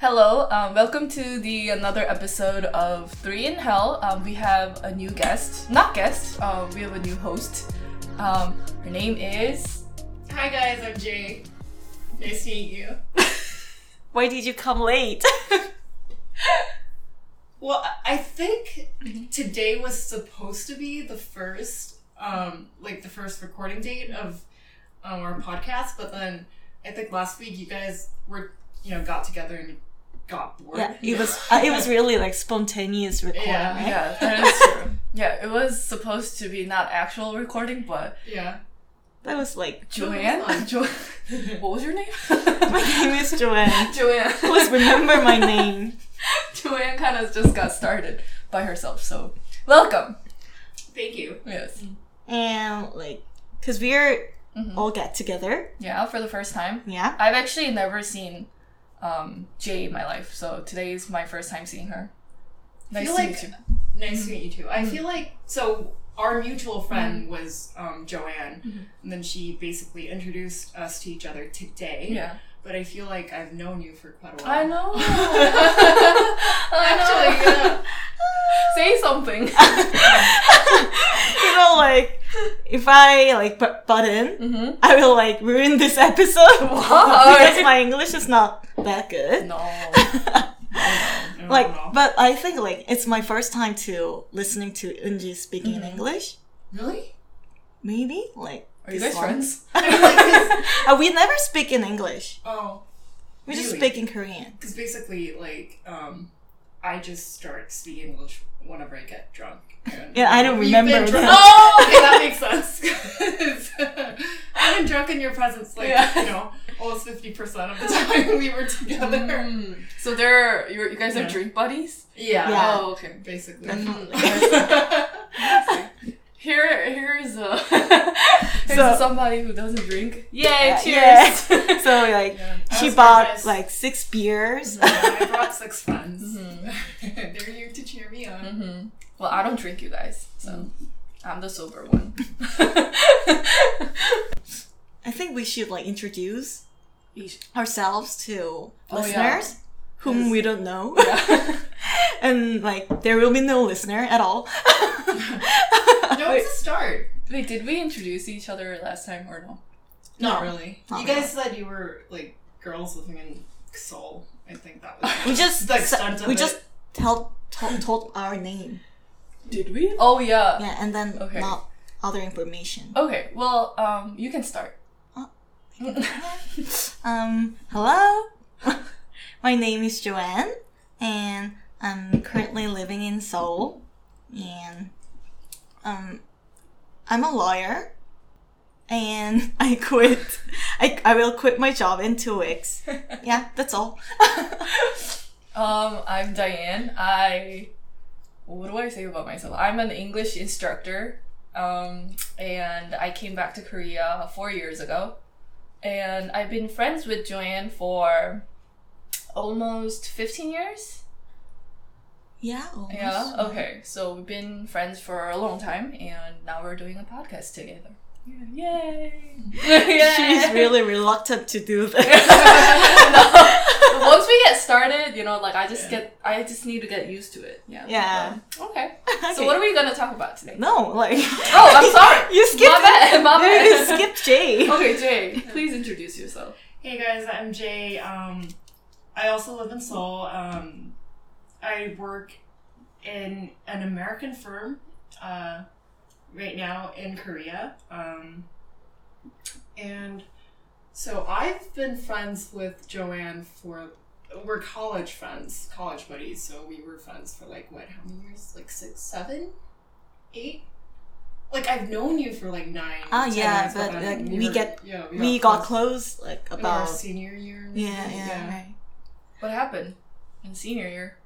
Hello, um, welcome to the another episode of Three in Hell. Um, we have a new guest, not guest. Um, we have a new host. Um, her name is. Hi guys, I'm Jay. Nice to meet you. Why did you come late? Well, I think today was supposed to be the first, um, like the first recording date of um, our podcast, but then I think last week you guys were, you know, got together and got bored. yeah, it was uh, it was really like spontaneous recording. Yeah. right? Yeah, that is true. Yeah, it was supposed to be not actual recording, but Yeah. That was like Joanne. fun. Jo- what was your name? my name is Joanne. Joanne. Please remember my name. Joanne kind of just got started by herself, so welcome. Thank you. Yes. And like, cause we're Mhm. all get together. Yeah, for the first time. Yeah. I've actually never seen um, Jay in my life, so today is my first time seeing her. Nice to like- meet you. Nice to meet you too. I Mm-hmm. feel like so our mutual friend was um, Joanne, Mhm. and then she basically introduced us to each other today. Yeah. But I feel like I've known you for quite a while. I know. I'm actually, yeah. Say something. you know, like if I like bu- butt in, mm-hmm. I will like ruin this episode because my English is not that good. No. No, like, no. but I think like it's my first time to listening to Unji speaking in Mhm. English. really? Maybe like Are you guys friends? Uh, we never speak in English. Oh, We just speak in Korean. because basically, like, um, I just start speaking English whenever I get drunk. And Yeah, I don't remember been that. Oh, okay, that makes sense. I've been drunk in your presence, like Yeah. you know, almost fifty percent of the time we were together. Mm. So there, are, you you guys are Yeah. drink buddies? Yeah, Yeah. Oh, okay. basically. Definitely. Here, here's a here's So- somebody who doesn't drink. Yay! Yeah, cheers. yeah. so like Yeah, she bought nervous. like six beers. Yeah, I brought six friends. Mhm. They're here to cheer me on. hmm Well, I don't drink, you guys, so I'm the sober one. I think we should like introduce ourselves to Oh, listeners whom we don't know. yeah. and like there will be no listener at all. No, it's a start. Wait, did we introduce each other last time or no? Not No. really. Not you guys said you were like girls living in Seoul. I think that was we just the extent of we it. just tell told, told our name. Did we? Oh yeah. Yeah, and then Okay. not other information. Okay. Well, um, you can start. Oh. Um, hello. My name is Joanne, and I'm currently living in Seoul. And um, I'm a lawyer, and I quit. I I will quit my job in two weeks. Yeah, that's all. Um, I'm Diane. I what do I say about myself? I'm an English instructor. Um, and I came back to Korea four years ago. And I've been friends with Joanne for almost 15 years. yeah. Almost. Yeah. Okay. So we've been friends for a long time, and now we're doing a podcast together. Yay! Yay! She's really reluctant to do this. no. Once we get started, you know, like I just Yeah. get, I just need to get used to it. Yeah. Yeah. So, okay. Okay. So what are we gonna talk about today? No, like. Oh, I'm sorry. You skipped. My bad. My bad. You skipped Jay. Okay, Jay, please introduce yourself. Hey guys, I'm Jay. Um, I also live in Seoul. Um, I work in an American firm uh, right now in Korea. Um, and so I've been friends with Joanne for we're college friends, college buddies. So we were friends for like what? How many years? Like six, seven, eight. Like I've known you for like nine. 10 yeah, years, but, like, we were- get- yeah, We got close like in our about. senior year. Yeah, maybe? yeah, right. What happened in senior year?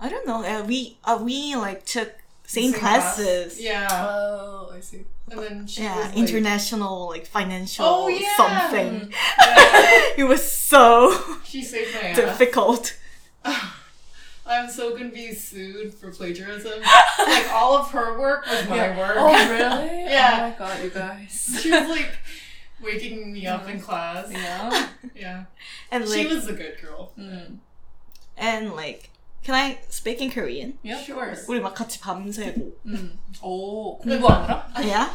I don't know. Uh, we uh, we like took same, Same class. classes. Yeah, Oh, I see. and then she Yeah, was like, international like financial Oh, yeah. something. Yeah. it was so She saved my ass. difficult. I'm so gonna be sued for plagiarism. like all of her work was my Yeah. work. Oh, really? Yeah. Oh my god, you guys. she was like waking me up in class. Yeah. Yeah, And she like was a good girl. Mm. And like, can I speak in Korean? Yeah, of Sure. course. 우리 막 같이 밤새고. 음. 오, 공부하느라? Yeah?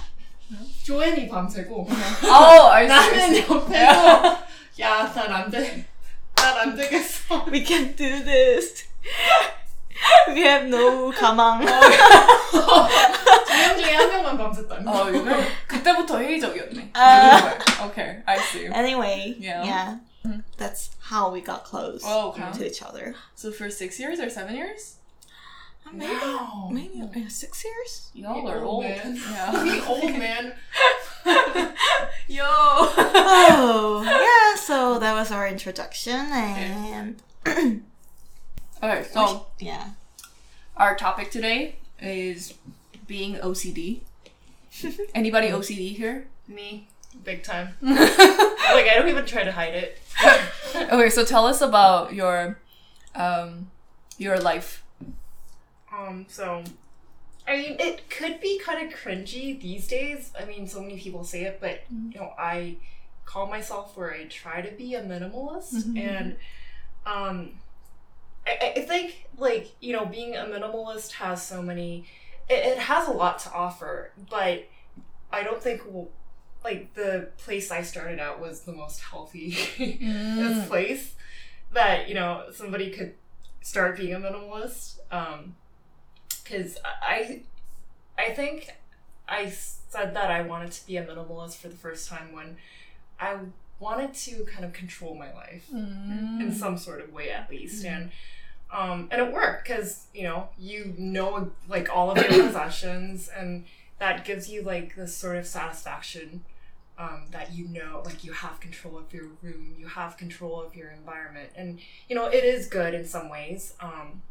조앤이 밤새고 어, 알수 나는 있어. 옆에서 야난 안돼 난 안 되겠어 We can do this. We have no 가망. 두명 중에 한 명만 밤샜다는 거 어, 이거 그때부터 회의적이었네. 아. Okay, I see. Anyway, Yeah. yeah. That's how we got close Oh, okay. to each other. So for six years or seven years? Maybe, Wow. maybe uh, six years. Y'all The are old old. man. Yeah. The old man Yo. oh, yeah. So that was our introduction, and Okay, so yeah. our topic today is being OCD. Anybody OCD here? me big time like I don't even try to hide it Okay, so tell us about your um your life. Um, so I mean, it could be kind of cringy these days. I mean, so many people say it, but you know, I call myself where I try to be a minimalist, Mhm. and um, I, I think like you know, being a minimalist has so many. It, it has a lot to offer, but I don't think like the place I started out was the most healthy this place that you know somebody could start being a minimalist um because i i think i said that i wanted to be a minimalist for the first time when i wanted to kind of control my life Mm. in some sort of way at least. And um and it worked because you know you know like all of your possessions and that gives you like this sort of satisfaction um, that you know like you have control of your room you have control of your environment and you know it is good in some ways um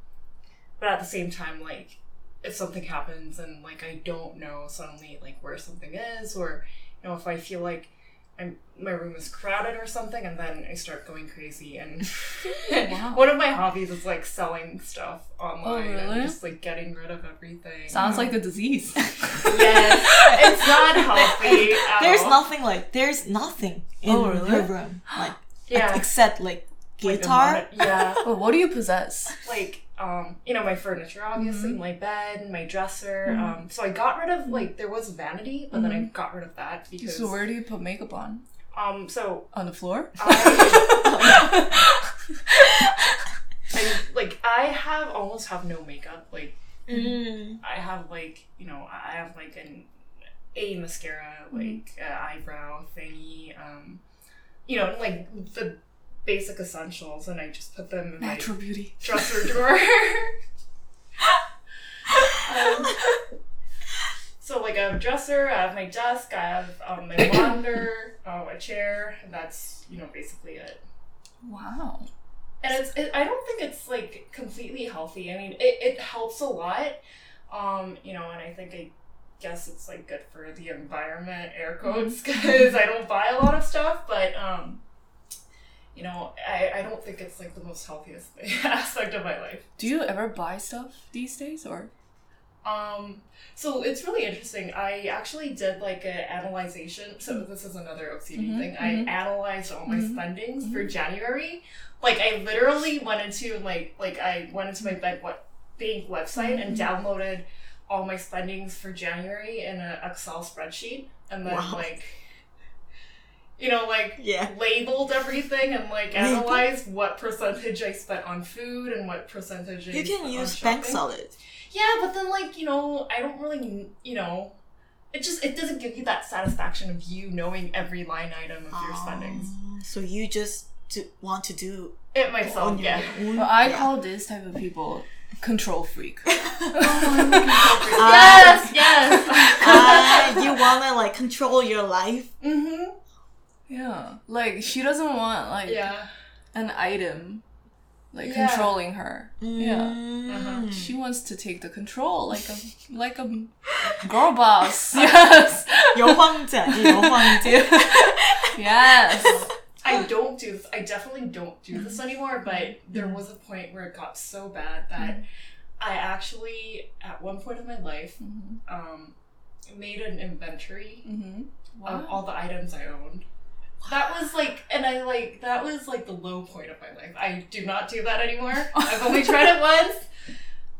but at the same time like if something happens and like i don't know suddenly like where something is or you know if i feel like I'm, my room is crowded or something and then i start going crazy and Wow. one of my hobbies is like selling stuff online oh, really? and just like getting rid of everything Sounds like a disease. yes it's not healthy at There's all. nothing like there's nothing in Oh, really? her room like yeah except like Like a guitar. mono- yeah but what do you possess? like um you know my furniture obviously Mhm. my bed my dresser Mhm. um so i got rid of like there was vanity but then i Mhm. got rid of that because So where do you put makeup on? um so On the floor? I, I like i have almost have no makeup like Mm. i have like you know i have like an a mascara like uh, eyebrow thingy um you know like the basic essentials and i just put them in my Natural beauty. dresser drawer. Um, so like I have a dresser, I have my desk, I have um, my monitor, um, a chair, and that's you know basically it. Wow. And it's it, I don't think it's like completely healthy. I mean it, it helps a lot, um, you know, and I think I guess it's like good for the environment, air quotes, because I don't buy a lot of stuff, but um. You know, I, I don't think it's like the most healthiest aspect of my life. Do you ever buy stuff these days or? Um, so it's really interesting. I actually did like an analyzation. So this is another OCD Mhm, thing. mhm. I analyzed all my Mhm, spendings for January. Like I literally went into like like I went into my bank what bank website and Mhm. downloaded all my spendings for January in an Excel spreadsheet, and then Wow. like you know like Yeah. labeled everything and like Label? analyzed what percentage I spent on food and what percentage I You spent can on use bank shopping. solid. Yeah, but then like you know, I don't really you know, it just it doesn't give you that satisfaction of you knowing every line item of your spendings. Oh, So you just do, want to do It myself, yeah. Well, I yeah. call this type of people control freak. yes, yes. Ah, you wanna like control your life. mhm. Yeah. Like she doesn't want like yeah. an item like yeah. controlling her. Yeah. Mm-hmm. She wants to take the control like a like a girl boss. Yes. yes. I don't do I definitely don't do this anymore, but there was a point where it got so bad that mm-hmm. I actually at one point in my life mm-hmm. um, made an inventory mm-hmm. wow. of all the items I owned that was like, and I like that was like the low point of my life. I do not do that anymore. I've only tried it once.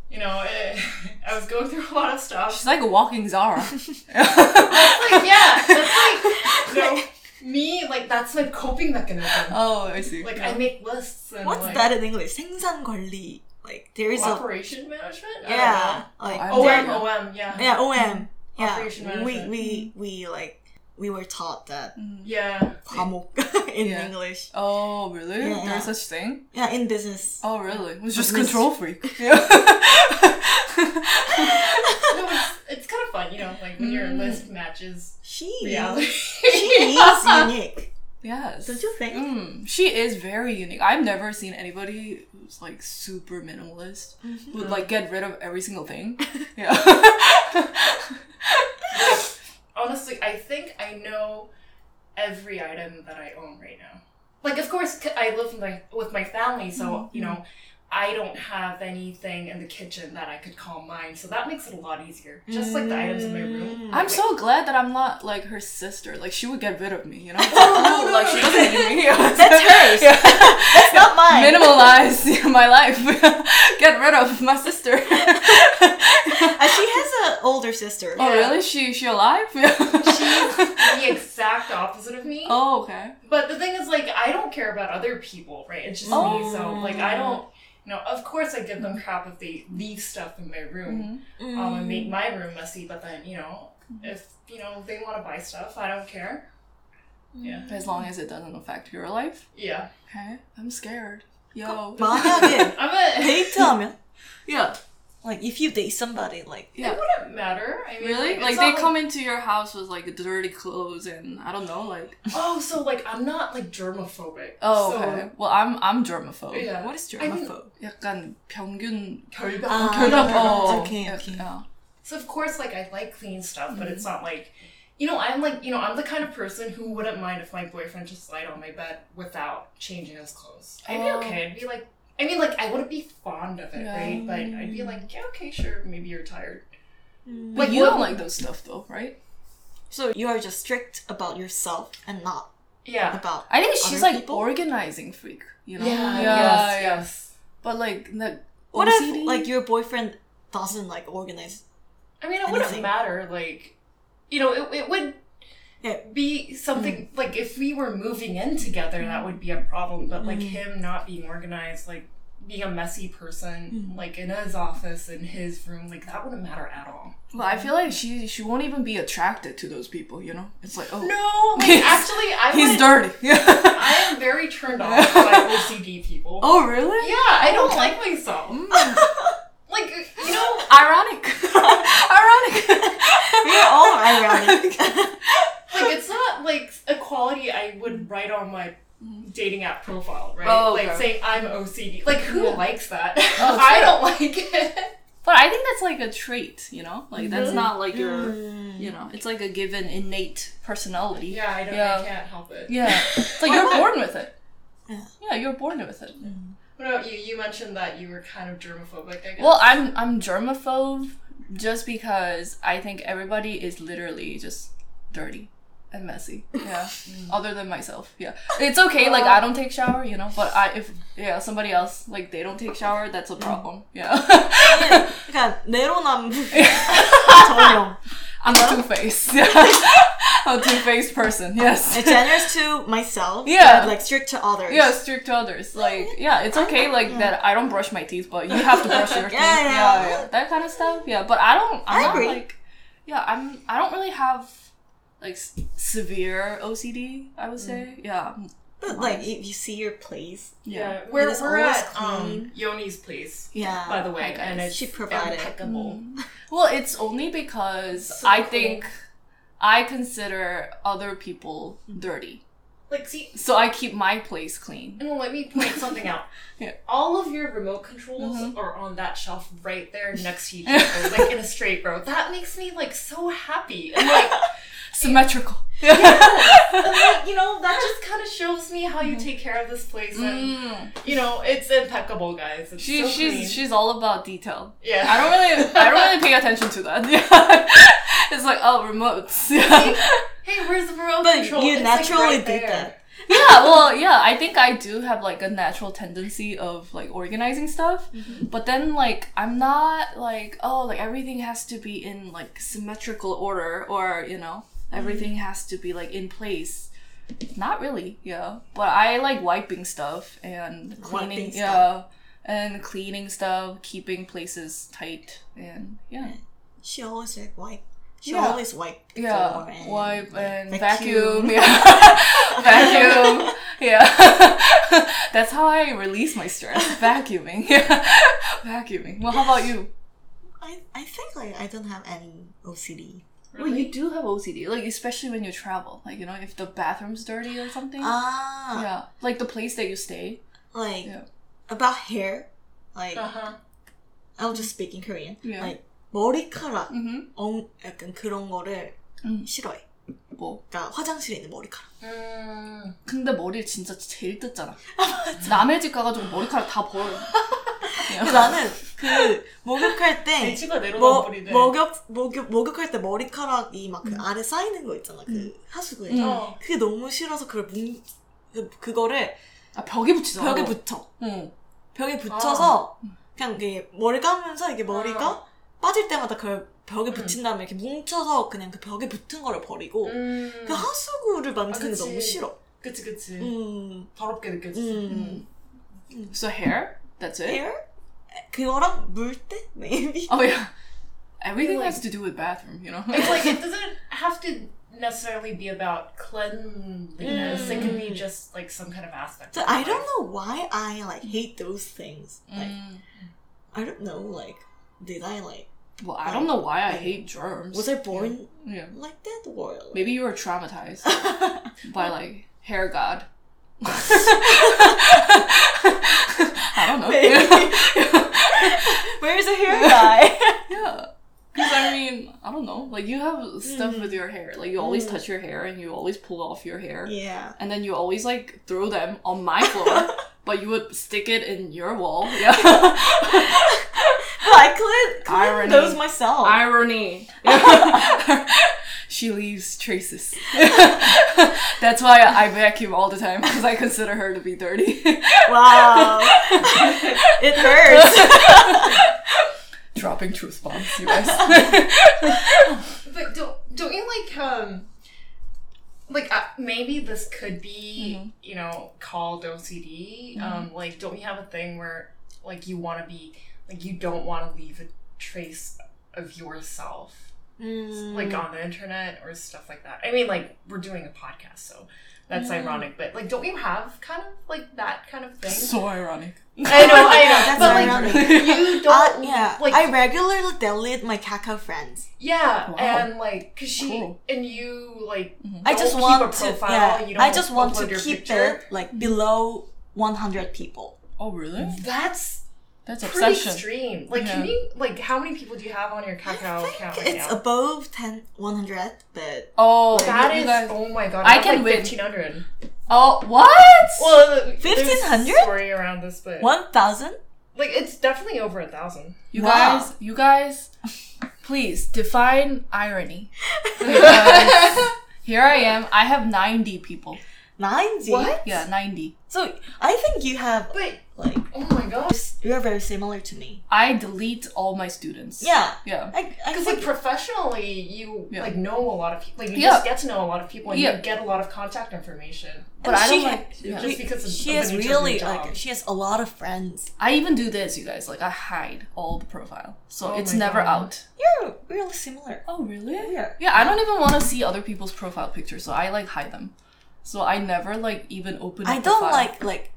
You know, it, I was going through a lot of stuff. She's like a walking Zara. That's like yeah, that's like you know, me like that's my coping mechanism. oh, I see. Like I make lists and What's like, that in English? 생산 관리. Like there is a operation management. I don't yeah, like I'm know. there. OM OM yeah yeah OM. Yeah, Operation we management. we we like we were taught that Mm. yeah. 과목 in Yeah. English. Oh, really? Yeah. There's such thing? Yeah, in business. Oh, really? It was just Business. control freak. Yeah. No, it's it's kind of fun, you know, like when your Mm. list matches She reality. she is unique. yes. Don't you think? Mm, she is very unique. I've never seen anybody who's like super minimalist Mm-hmm. who would like get rid of every single thing. Yeah. Honestly, I think I know every item that I own right now. Like, of course, I live with my with my family, so mm-hmm. you know, I don't have anything in the kitchen that I could call mine. So that makes it a lot easier. Just like the items in my room. Mm. I'm so glad that I'm not like her sister. Like she would get rid of me, you know? Ooh, like she doesn't need me. That's hers. Yeah. That's not mine. Minimalize my life. get rid of my sister Uh, she has an older sister. Oh Yeah. really? She she alive? She's the exact opposite of me. oh okay. But the thing is, like, I don't care about other people, right? It's just Oh. me. So, like, I don't. You know, of course, I give them crap if they leave stuff in my room. Mhm. um, and make my room messy. But then, you know, if you know they want to buy stuff, I don't care. Yeah, As long as it doesn't affect your life. yeah. Okay. I'm scared. Yo. 만약에 I'm a. 데이트하면 Yeah. like if you date somebody like Yeah. It wouldn't matter. I mean, Really? it's Like not they come into your house with like dirty clothes and I don't know, like Oh, so like I'm not like germophobic. Oh, so, okay. Well, I'm I'm germaphobe. Yeah. what is I mean- germaphobe? 약간 평균 결벽. 아, 결벽. 결벽. 어. Okay, 약- okay. 야. So of course, like I like clean stuff, but Mm-hmm. it's not like. You know, I'm like, you know, I'm the kind of person who wouldn't mind if my boyfriend just lied on my bed without changing his clothes. I'd be Oh. okay. I'd be like, I mean, like, I wouldn't be fond of it, Yeah. right? But I'd be like, yeah, okay, sure, maybe you're tired. Mm. But Like, you don't like those stuff though, right? So you are just strict about yourself and not Yeah. about I think she's like people? organizing freak, you know? Yeah, yeah, yes, yeah. yes. But like the What OCD? if like your boyfriend doesn't like organize? I mean, it wouldn't matter. Like, you know, it, it would Yeah. be something like if we were moving in together, that would be a problem. But like Mm. him not being organized, like being a messy person, Mm. like in his office, in his room, like that wouldn't matter at all. well, I feel like she she won't even be attracted to those people, you know? It's like oh No, like actually, I he's dirty. I am very turned off by OCD people. oh really? Yeah, I don't okay. like myself. Mm. Like, you know, Ironic. Ironic. We're all ironic. Like it's not like a quality I would write on my dating app profile, right? Oh, Like okay. saying I'm OCD. Like who Yeah. likes that? Oh, I don't like it. But I think that's like a trait, you know? Like that's Really? not like your Mm. you know, it's like a given innate personality. Yeah, I don't. Yeah. I can't help it. Yeah. It's like you're born with it. Yeah. Yeah, you're born with it. What about you? You mentioned that you were kind of germophobic. I guess. Well, I'm I'm germaphobe just because I think everybody is literally just dirty and messy. Yeah. Other than myself. Yeah. It's okay, like I don't take shower, you know, but I if yeah, somebody else like they don't take shower, that's a problem. Yeah. 그러니까 내로남불 전용. I'm a two-faced. Yeah. I'm a two-faced person. Yes. Generous to myself. Yeah. But like strict to others. Yeah, strict to others. Like, yeah, it's okay, like that. I don't brush my teeth, but you have to brush your teeth. Yeah, yeah. yeah, that kind of stuff. Yeah, but I don't. I'm I not agree. like, yeah, I'm. I don't really have like s- severe OCD. I would say. Yeah. But like if you see your place. yeah, Yeah. we're, It is we're always at um, clean. Yoni's place, Yeah. by the way, Hi, and it's She provided. impeccable. Well, it's only because So I cool. think I consider other people dirty, Like, see, so I keep my place clean. and let me point something out. Yeah. All of your remote controls Mhm. are on that shelf right there next to each other, like in a straight row. That makes me like so happy. And like, Symmetrical. and, like, you know, that just kind of shows me how you take care of this place. And Mm. you know, it's impeccable, guys. It's She, so she's clean. she's all about detail. yeah. I don't really I don't really pay attention to that. Yeah. it's like oh remotes. Yeah. Hey, where's the remote But control? you It's, like, naturally right did there. that. yeah, well, yeah, I think I do have like a natural tendency of like organizing stuff. But then like I'm not like, oh, like everything has to be in like symmetrical order or, you know, Mm-hmm. everything has to be like in place. Not really, yeah. But I like wiping stuff and cleaning, Wiping yeah. And cleaning stuff, keeping places tight and yeah. She always like wipe. She Yeah. always wipe. Yeah, and wipe and vacuum. vacuum. Yeah, vacuum. Yeah, that's how I release my stress. Vacuuming. Yeah, vacuuming. Well, how about you? I, I think like I don't have any OCD. Well, you do have OCD, like especially when you travel. Like you know, if the bathroom's dirty or something. Ah, yeah, like the place that you stay. like Yeah. about hair. Like Uh-huh. I'll just speak in Korean. Yeah. Like 머리카락, 음. 엉, 약간 그런 거를 음. 싫어해. 뭐. 그러니까 화장실에 있는 머리카락. 음. 근데 머리를 진짜 제일 뜯잖아. 남의 집 가가지고 머리카락 다 버려. 나는 그 목욕할 때 돼지가 내려놓은 뭐, 뿌리네. 목욕, 목욕, 목욕할 때 머리카락이 막그 아래 쌓이는 거 있잖아. 그 하수구에. 음. 어. 그게 너무 싫어서 그걸 뭉, 그, 그거를 아 벽에 붙이잖아. 벽에 붙여. 응. 벽에 붙여서 그냥 이게 머리 감으면서 이게 머리가 어. 빠질 때마다 그걸 벽에 음. 붙인 다음에 이렇게 뭉쳐서 그냥 그 벽에 붙은 거를 버리고 음. 그 하수구를 만지는 게 그치. 너무 싫어. 그치 그치. 음, 더럽게 느껴지지. 음. So hair? That's it? hair? 그거랑 물 때? Maybe? Oh yeah. Everything Like- has to do with bathroom, you know. It's like it doesn't have to necessarily be about cleanliness. It can be just like some kind of aspect. So of I life. don't know why I like hate those things. Like Mm. I don't know, like did I like Well, I don't know why I hate germs. was I born Yeah. like that or like, Maybe you were traumatized by like hair god. I don't know. Where's the hair guy? yeah. Because I mean, I don't know. Like you have stuff Mm. with your hair. Like you always Mm. touch your hair and you always pull off your hair. yeah. And then you always like throw them on my floor, but you would stick it in your wall. Yeah. I clean, clean Irony. those myself. Irony. She leaves traces. That's why I vacuum all the time because I consider her to be dirty. wow. it hurts. Dropping truth bombs, you guys. But don't don't you like um like uh, maybe this could be you know called OCD. Um, like don't you have a thing where like you want to be like you don't want to leave a trace of yourself Mm. like on the internet or stuff like that. I mean, like we're doing a podcast, so that's Mm. ironic. But like, don't you have kind of like that kind of thing? so ironic. I know, I know. That's but like, ironic. you Uh, don't. yeah, like I regularly delete my Kakao friends. Yeah, Wow. and like, cause she Cool. and you like. I don't just keep want a to, yeah, you don't I just want to keep picture. it like below 100 people. Oh, really? That's That's pretty obsession. extreme. Like, can you like how many people do you have on your Kakao account think right it's now? above 10, 100, but Oh, that you guys- oh my god! I have, can like win. fifteen hundred. Oh, what? Well, there's 1500? story around this, but 1,000? like it's definitely over a thousand. You Wow. guys, you guys, please define irony. Because here I am. I have 90 people. 90? What? Yeah, 90. So I think you have, But like, oh my god! you're very similar to me. I delete all my students. Yeah. Yeah. I, I Because like professionally, you Yeah. like know a lot of people. Like you Yeah. just get to know a lot of people, and Yeah. you get a lot of contact information. But and I don't she like. yeah. Just because of, she of has the nature of really, like, she has a lot of friends. I even do this, you guys. Like, I hide all the profile. So Oh it's never God. out. You're really similar. Oh, really? Yeah. Yeah, I don't even want to see other people's profile pictures, so I like hide them. So I never like even open up I don't file. like, like,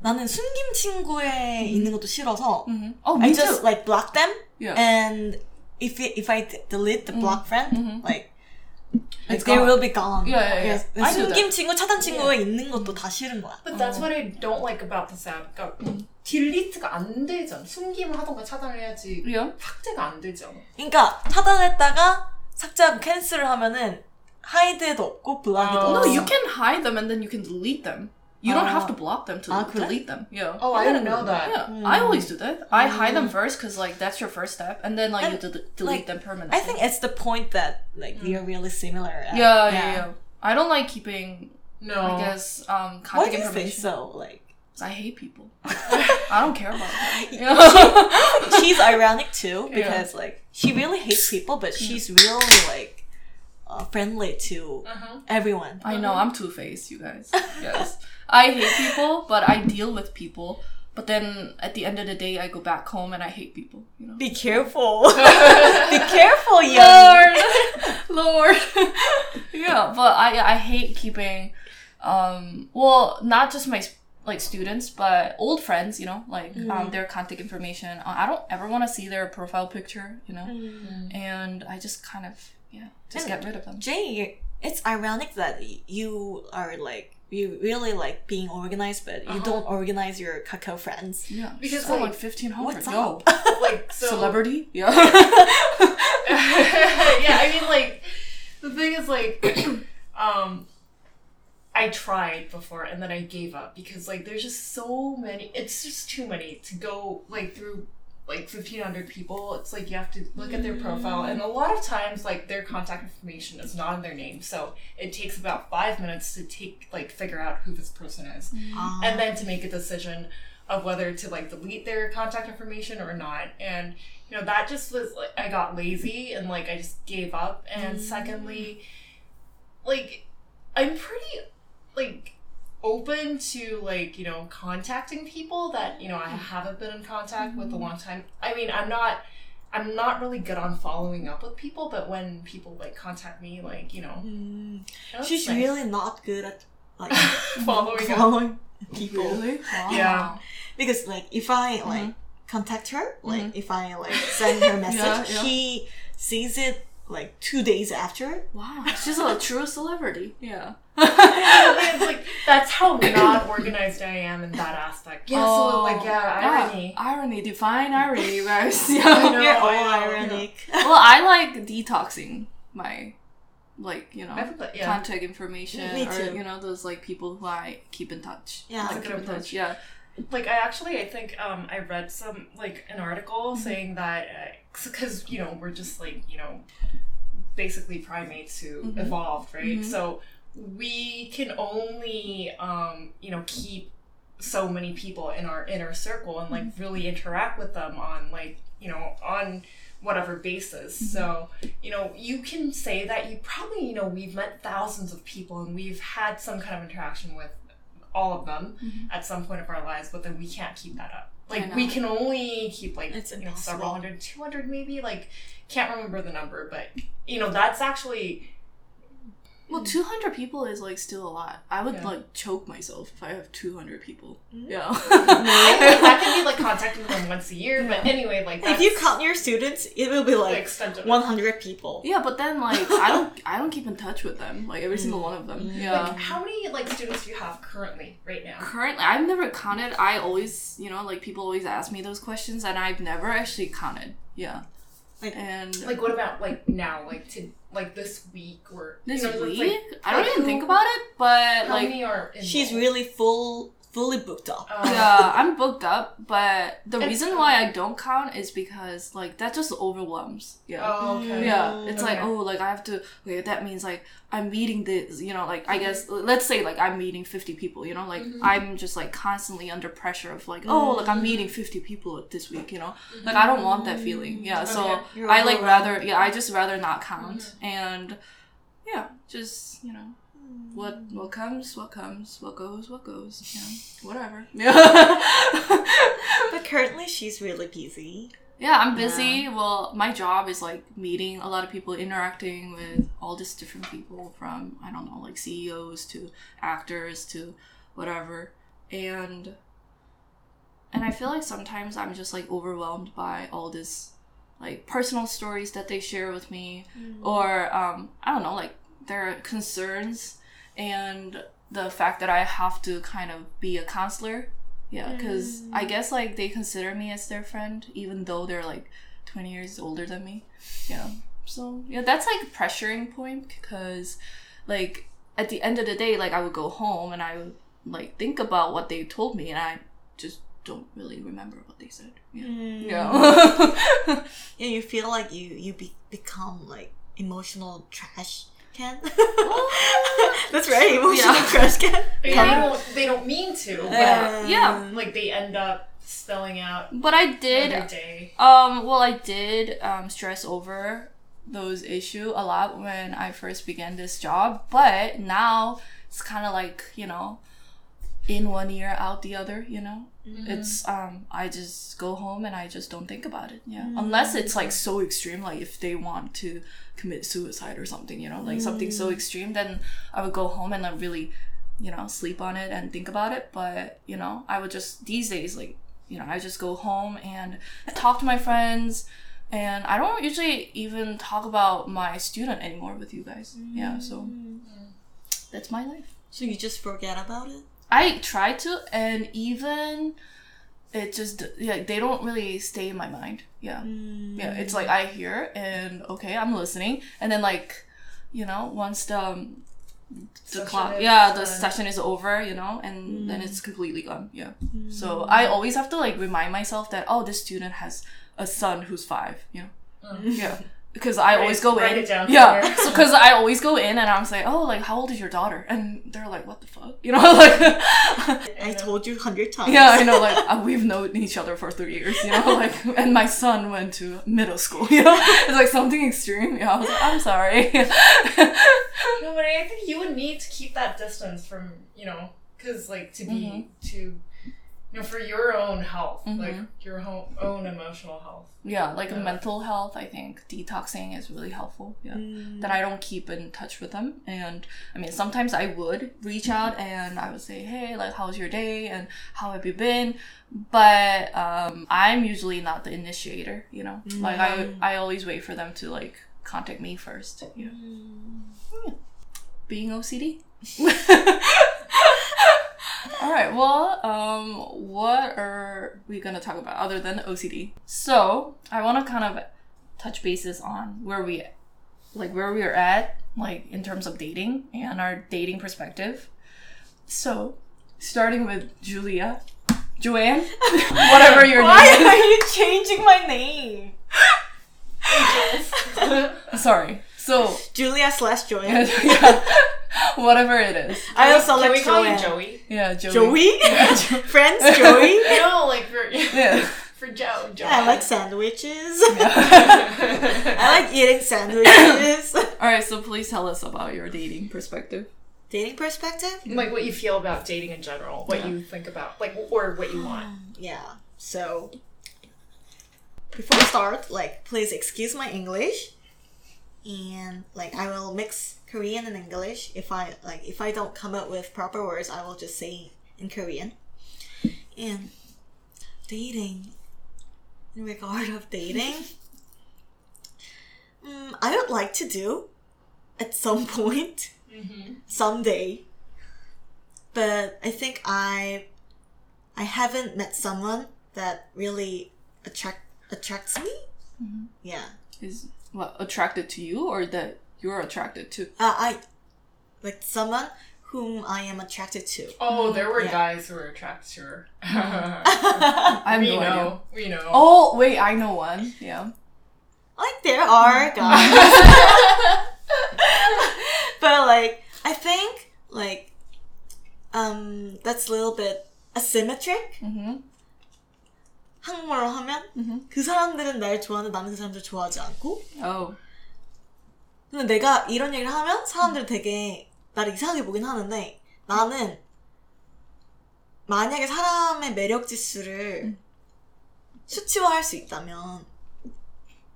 나는 숨김 친구에 있는 것도 싫어서 Mhm. Oh, I too. just like block them yeah. and if it, if I d- delete the block friend, Mhm. like It's they gone. will be gone. Yeah, yeah, yeah. Yes. 숨김 친구, 차단 친구에 있는 것도 다 싫은 거야. But that's what I don't like about this app. 그러니까 딜리트가 안 되잖아. 숨김을 하던가 차단을 해야지. Yeah. 삭제가 안 되잖아. 그러니까 차단했다가 삭제하고 캔슬을 하면은 하이드도 없고 블락이도 어. No, 없어. you can hide them and then you can delete them. You don't have Oh. to block them to could delete them. Yeah. Oh, I didn't know that. Yeah, Mm. I always do that. I hide them first because like that's your first step, and then like And, you de- delete like, them permanently. I think it's the point that like you're really similar. at- Yeah, yeah, yeah, I don't like keeping. No. I guess um Why contact do you think information. so? Like, I hate people. I don't care about them. Yeah. she's ironic too Yeah. because like she really hates people, but she's really like uh, friendly to Uh-huh. everyone. I know I'm two faced, you guys. Yes, I hate people, but I deal with people. But then at the end of the day, I go back home and I hate people. You know. Be careful. Be careful, young. Lord, Lord. yeah, but I I hate keeping, um, well, not just my like students, but old friends. You know, like um, their contact information. I don't ever want to see their profile picture. You know, and I just kind of yeah, just And- get rid of them. Jay, it's ironic that you are like you really like being organized, but you Uh-huh. don't organize your kakao friends. Yeah, Because, so like, fifteen hundred. Up? like so celebrity. Yeah. yeah, I mean, like, the thing is, like, um, I tried before and then I gave up because, like, there's just so many. It's just too many to go like through like 1500 people it's like you have to look at their profile. And a lot of times like their contact information is not in their name so it takes about five minutes to take like figure out who this person is. Ah. and then to make a decision of whether to like delete their contact information or not. And you know that just was like i got lazy and like i just gave up. And secondly like i'm pretty like open to like you know contacting people that you know i haven't been in contact with a long time i mean i'm not i'm not really good on following up with people but when people like contact me like you know Mm. that's She's nice. really not good at like following up following people. Really? Wow. Yeah. Because like if I Mm-hmm. like contact her, like if I like send her message, Yeah, yeah. she sees it like two days after. Wow. She's a true celebrity. Yeah. it's like that's how not organized I am in that aspect. Yeah, so oh, like yeah, irony. Oh, irony. Define irony, you guys. I Yeah. know, You're all I know, ironic. well, I like detoxing my, like you know, I that yeah. contact information Me or you know those like people who I keep in touch. Yeah. like, keep in touch. Yeah. Like I actually I think um I read some like an article saying that because you know we're just like you know basically primates who Mhm. evolved right? Mhm. so we can only um you know keep so many people in our inner circle and like really interact with them on like you know on whatever basis. So you know you can say that you probably you know we've met thousands of people and we've had some kind of interaction with all of them Mhm. at some point of our lives but then we can't keep that up. Like we can only keep like It's you know several hundred 200 maybe like can't remember the number but you know that's actually Well, two hundred people is like still a lot. I would Yeah. like choke myself if I have two hundred people. Mm. Yeah. I think that can be like contacting them once a year but anyway like If you count your students, it will be like extent of it. 100 people. yeah, but then like I don't I don't keep in touch with them like every single one of them. Yeah. like how many like students do you have currently right now Currently, I've never counted. I always, you know, like people always ask me those questions, and I've never actually counted. Yeah. Like- and like what about like now like to like this week or this you know, week, like, I don't even think about it. But how like, many are in She's really full, fully booked up. Uh, yeah, I'm booked up. But the And- reason why I don't count is because like that just overwhelms. Yeah. oh okay Yeah, it's like oh, like I have to. Okay, that means like I'm meeting this. You know, like I guess let's say like I'm meeting fifty people. You know, like Mhm. I'm just like constantly under pressure of like oh, like I'm meeting fifty people this week. You know, like Mm-hmm. I don't want that feeling. Yeah, so Okay. You're I like rather. Yeah, I just rather not count Mm-hmm. and yeah, just you know. What what comes, what comes, what goes, what goes. Know, whatever. Yeah. But currently, she's really busy. Yeah, I'm busy. Well, my job is like meeting a lot of people, interacting with all these different people from I don't know, like CEOs to actors to whatever. And and I feel like sometimes I'm just like overwhelmed by all this like personal stories that they share with me or um I don't know, like their concerns and the fact that I have to kind of be a counselor yeah, because I guess like they consider me as their friend, even though they're like twenty years older than me. Yeah. So yeah, that's like a pressuring point because, like, at the end of the day, like I would go home and I would like think about what they told me, and I just don't really remember what they said. Yeah. Mm. Yeah. Yeah, you feel like you you be, become like emotional trash can. That's right, emotional Yeah. trash can. They don't. They don't mean to. But Um, Yeah. like they end up spelling out but I did every day. Um, well, I did um, stress over those issue a lot when I first began this job, but now it's kind of like you know, in one ear, out the other. You know, it's um, I just go home and I just don't think about it. Yeah, unless it's like so extreme, like if they want to commit suicide or something, you know, like something so mm. extreme, then I would go home and I really, you know, sleep on it and think about it. But you know, I would just these days like you know, I just go home and talk to my friends. And I don't usually even talk about my student anymore with you guys. Yeah, so mm. that's my life. So you just forget about it. I try to, and even it just yeah, they don't really stay in my mind. Yeah, yeah. It's like I hear and okay, I'm listening, and then like, you know, once the um, the clock, yeah, the done. session is over, you know, and then it's mm. completely gone. Yeah. Mm. So I always have to like remind myself that oh, this student has a son who's five. You know. Mm. Yeah. Because I always go write in. it down yeah. So because I always go in and I'm like, oh, like how old is your daughter? And they're like, what the fuck? You know, like. I told you a hundred times. Yeah, I know. Like uh, we've known each other for three years, you know. Like, and my son went to middle school. You know, it's like something extreme. Yeah, I was like, I'm sorry. No, but I think you would need to keep that distance from you know, because like to be to, you know, for your own health, mm-hmm. like your ho- own emotional health. yeah, like Yeah. mental health. I think detoxing is really helpful. Yeah, mm. that I don't keep in touch with them. And I mean, sometimes I would reach out and I would say, hey, like, how's your day and how have you been? But um, I'm usually not the initiator. You know, like I mm. I always wait for them to like contact me first. Yeah. Mm. Yeah. Being OCD. All right. Well, um, what are we gonna talk about other than OCD? So I want to kind of touch bases on where we, like, where we are at, like in terms of dating and our dating perspective. So, starting with Julia, Joanne, whatever your Why name Why are you changing my name? Sorry. So, Julia slash Joanne. yeah, whatever it is. I also Can like we call you Joey? Yeah, Joey. Joey? Friends, Joey? No, like for Yeah. for Joe. Joe. I like sandwiches. I like eating sandwiches. All right, so please tell us about your dating perspective. Dating perspective? like what you feel about dating in general, what Yeah. you think about, like or what you want. Yeah. So before we start, like please excuse my English. And like I will mix Korean and English. If I like if I don't come up with proper words, I will just say in Korean. And dating in regard of dating, mm, I would like to do at some point someday. But I think I I haven't met someone that really attract attracts me. Yeah. Is what attracted to you, or that you're attracted to? Uh, I like someone whom I am attracted to. Oh, there were Yeah. guys who were attracted to her. I have we no know. idea. We know. Oh wait, I know one. Yeah. like there are guys, but like I think like um that's a little bit asymmetric. Mm-hmm. 한국말로 하면 Mhm. 그 사람들은 날 좋아하는데 나는 그 사람들 좋아하지 않고 Oh. 근데 내가 이런 얘기를 하면 사람들이 되게 나를 이상하게 보긴 하는데 나는 만약에 사람의 매력 지수를 수치화할 수 있다면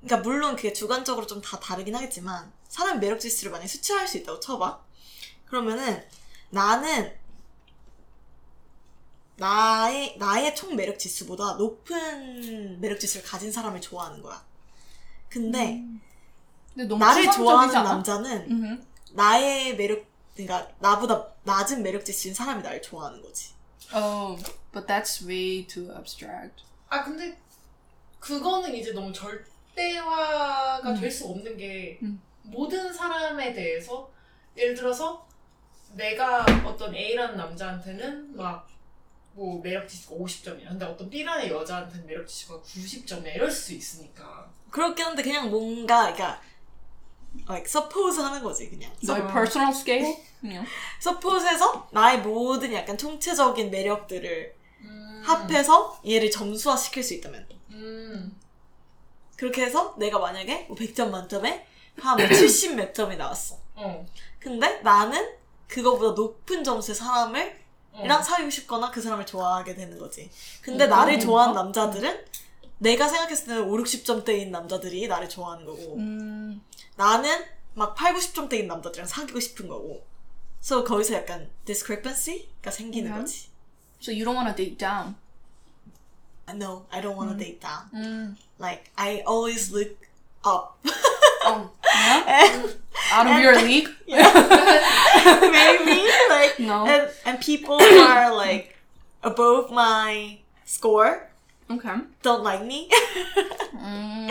그러니까 물론 그게 주관적으로 좀 다 다르긴 하겠지만 사람의 매력 지수를 만약에 수치화할 수 있다고 쳐봐. 그러면은 나는 나의 나의 총 매력 지수보다 높은 매력 지수를 가진 사람을 좋아하는 거야. 근데 너무 나를 좋아하는? 남자는 Mhm. 나의 매력 그러니까 나보다 낮은 매력 지수인 사람이 나를 좋아하는 거지. Oh, but that's way too abstract. 아 근데 그거는 이제 너무 절대화가 음. 될수 없는 게 음. 모든 사람에 대해서 예를 들어서 내가 어떤 A라는 남자한테는 막 뭐 매력 지수가 50점이야. 근데 어떤 B라는 여자한테는 매력 지수가 90점이야. 이럴 수 있으니까. 그렇긴 한데 그냥 뭔가 그러니까 like suppose 하는 거지 그냥. Like personal scale? Know? suppose에서 나의 모든 약간 총체적인 매력들을 음. 합해서 얘를 점수화 시킬 수 있다면 음. 그렇게 해서 내가 만약에 뭐 100점 만점에 한 70 몇 점이 나왔어. 어. 근데 나는 그거보다 높은 점수의 사람을 어. 이랑 사귀고 싶거나 그 사람을 좋아하게 되는 거지. 근데 어, 나를 그런 좋아하는 건가? 남자들은 내가 생각했을 때는 5, 60점대인 남자들이 나를 좋아하는 거고 Mm. 나는 막 8, 90점대인 남자들이랑 사귀고 싶은 거고. So 거기서 약간 discrepancy가 생기는 음. 거지. So you don't want to date down. No, I don't want to date down. Mm. Like I always look up. Oh, yeah? Out of your league? Maybe like No. and, and people are like above my score Okay. don't like me. Mm.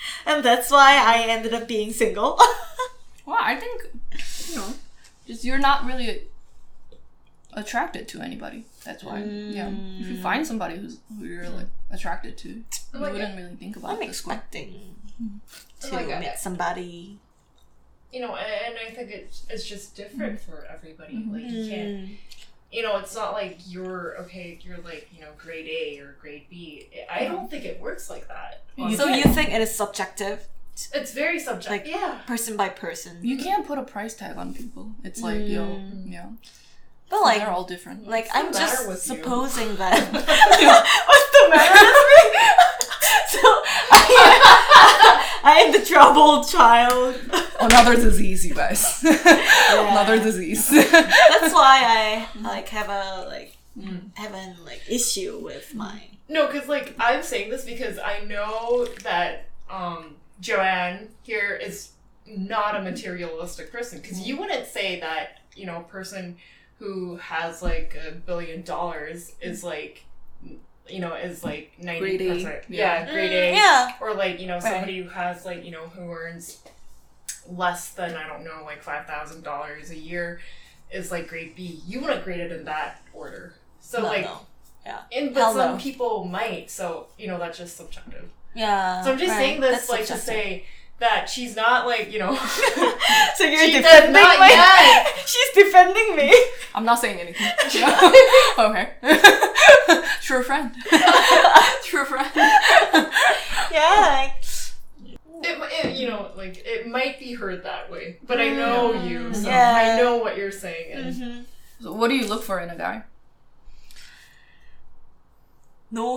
and that's why I ended up being single. Well, I think, you know, just you're not really attracted to anybody. That's why. Yeah. If you find somebody who's who you're like attracted to, you Like, wouldn't really think about it. I'm the expecting to Like, uh, meet somebody. You know, and I think it's it's just different for everybody. Like you Mm. can't you know, it's not like you're okay, you're like, you know, grade A or grade B. I don't think it works like that. You, So you think it is subjective, it's very subjective. Like- yeah. person by person. You can't put a price tag on people. It's like, yo, Mm. yeah. but like, they're all different. like I'm just with you? supposing that. What's the matter with me? so I, I am the troubled child. Another disease, you guys. Another disease. That's why I like have a like Mm. have an like issue with my. No, because like I'm saying this because I know that um, Joanne here is not a materialistic person. Because you wouldn't say that you know a person who has like a billion dollars is like you know is like ninety Grade percent yeah. yeah grade A mm, Yeah. or like you know somebody who has like you know who earns less than I don't know like five thousand dollars a year is like grade B. You wouldn't grade it in that order. So No, like no. and but Hell some no. people might, so you know that's just subjective. Yeah. So I'm just right. saying this That's like to say that she's not like you know. So you're she does defending not yet. She's defending me. I'm not saying anything. okay. True friend. True friend. yeah. Like, It, it, you know, like it might be heard that way, but I know you, so Yeah. I know what you're saying. And mm-hmm. So what do you look for in a guy? No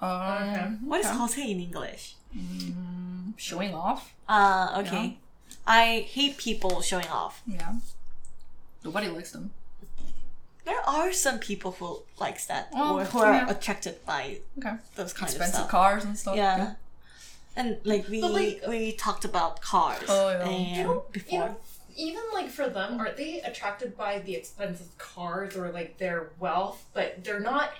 hase. Um, What is okay. hase in English? Mm, showing off? Ah, okay. I hate people showing off. Yeah. Nobody likes them. There are some people who likes that Oh, or who are yeah. attracted by Okay. those kind of Expensive stuff. cars and stuff. Yeah. And like we like- we talked about cars Oh, yeah. and before. you even like for them, aren't they attracted by the expensive cars or like their wealth, but they're not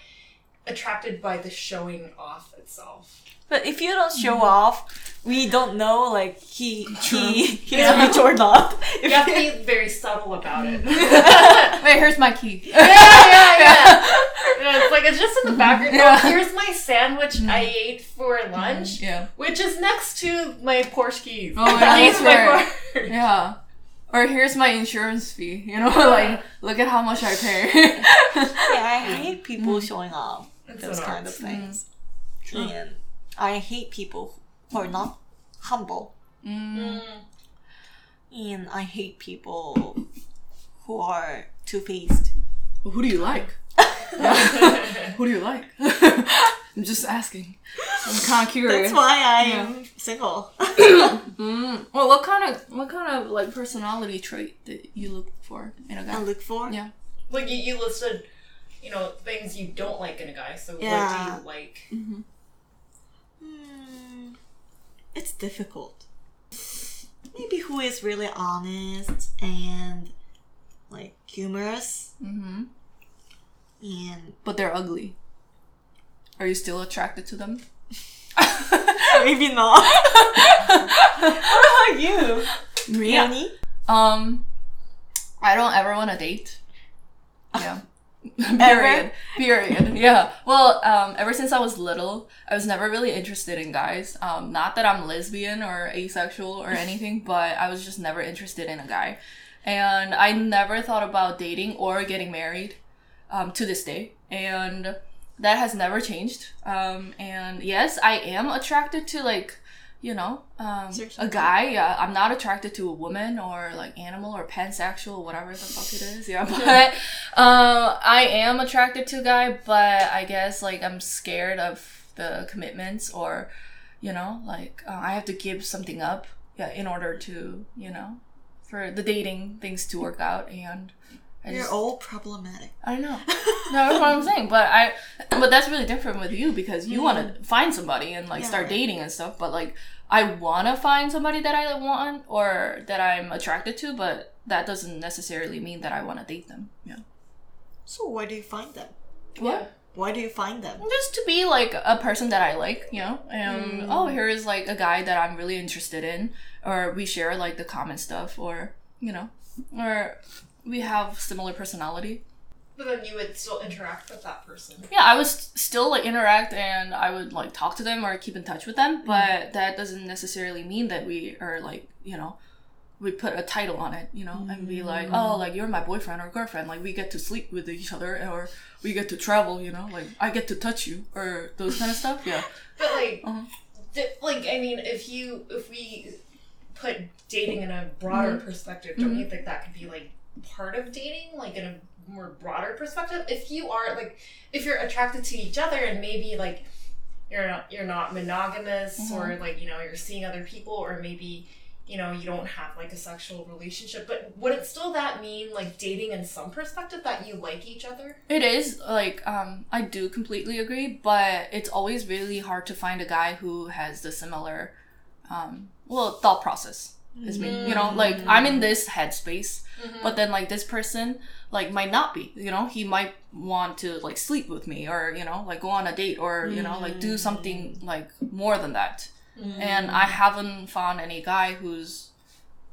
attracted by the showing off itself. But if you don't show Mm. off, we don't know like he True. he he's Yeah. rich or not. You have to be very subtle about it. Wait, here's my key. yeah, yeah, yeah. Yeah, It's like it's just in the mm-hmm. background. Oh, yeah. Oh, here's my sandwich mm-hmm. I ate for lunch, Yeah. which is next to my Porsche keys. Oh, yeah, keys that's my right. Porsche. Yeah. Or here's my insurance fee. You know, like look at how much I pay. yeah, I hate people showing off It's those kind art. of things. True. And I hate people who are not humble. Mm. And I hate people who are two faced. Well, who do you like? Who do you like? I'm just asking. I'm kind of curious. That's why I am single. Mm. Well, what kind of what kind of like personality trait that you look for in a I guy? I look for. Yeah. like you, you listed, you know, things you don't like in a guy. So Yeah. what do you like? Mm-hmm. Hmm, it's difficult. Maybe who is really honest and like humorous Mm-hmm. and But they're ugly. Are you still attracted to them? maybe not. what about you? Me? Yanni? Um, I don't ever want to date. Yeah. Period. Period. Yeah. Well, um, ever since I was little, I was never really interested in guys. Um, not that I'm lesbian or asexual or anything, but I was just never interested in a guy. And I never thought about dating or getting married um, to this day. And that has never changed. Um, and yes, I am attracted to like, you know, um, a guy. Yeah, I'm not attracted to a woman or like animal or pansexual, whatever the fuck it is. Yeah, but um, I am attracted to a guy, but I guess like I'm scared of the commitments or, you know, like uh, I have to give something up. Yeah, in order to you know, for the dating things to work out and. I You're just- all problematic. I know. No, that's what I'm saying. But I, but that's really different with you because you want to find somebody and like Yeah, start right. dating and stuff. But like, I want to find somebody that I want or that I'm attracted to, but that doesn't necessarily mean that I want to date them. Yeah. So where do you find them? What? Why do you find them? Just to be like a person that I like, you know, and Mm. oh, here is like a guy that I'm really interested in, or we share like the common stuff, or you know, or we have similar personality. But then you would still interact with that person. yeah i was still like interact and i would like talk to them or keep in touch with them but that doesn't necessarily mean that we are like you know we put a title on it you know and be like oh like you're my boyfriend or girlfriend like we get to sleep with each other or we get to travel you know like i get to touch you or those kind of stuff yeah But like, Uh-huh. di- like I mean, if you if we put dating in a broader Mm-hmm. perspective, don't you think that could be like part of dating, like in a more broader perspective? If you are like, if you're attracted to each other and maybe like you're not you're not monogamous Mm-hmm. or like you know you're seeing other people or maybe you know you don't have like a sexual relationship but would it still that mean like dating in some perspective that you like each other It is like um I do completely agree, but it's always really hard to find a guy who has the similar um well thought process as me. You know, like mm. I'm in this headspace, mm-hmm. but then like this person like might not be, you know, he might want to like sleep with me or, you know, like go on a date or, you know, like do mm. something like more than that. Mm. And I haven't found any guy who's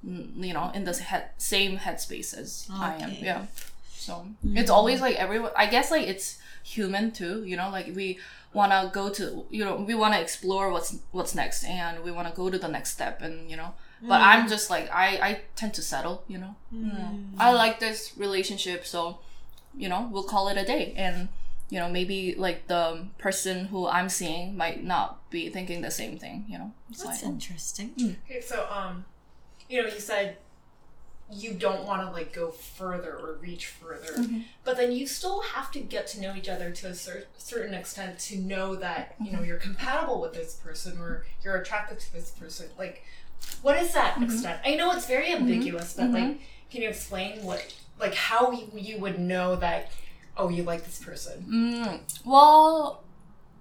mm, you know, in the head, same headspace as I am. Yeah. So it's always like everyone. I guess like it's human too. You know, like we want to go to you know we want to explore what's what's next and we want to go to the next step and you know. But I'm just like I I tend to settle. You know. Yeah. I like this relationship, so you know we'll call it a day and. You know, maybe like the person who I'm seeing might not be thinking the same thing. You know, it's That's like interesting. Okay, so um, you know, you said you don't want to like go further or reach further, Mm-hmm. but then you still have to get to know each other to a cer- certain extent to know that you Mm-hmm. know you're compatible with this person or you're attracted to this person. Like, what is that Mm-hmm. extent? I know it's very ambiguous, but like, can you explain what like how you, you would know that? Oh, you like this person. Mm, well,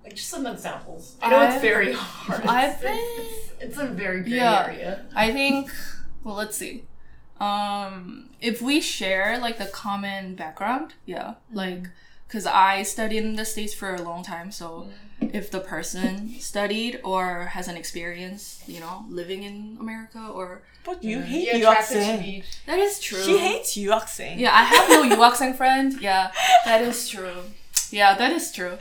Like just some examples. I know it's I've- very hard. It's, been- it's, it's a very gray Yeah. area. I think well let's see. Um if we share like the common background, yeah. Like because I studied in the States for a long time. So mm. if the person studied or has an experience, you know, living in America or. But you hate New That is true. She hates New. Yeah, I have no New friend. Yeah, that is true. Yeah, that is true.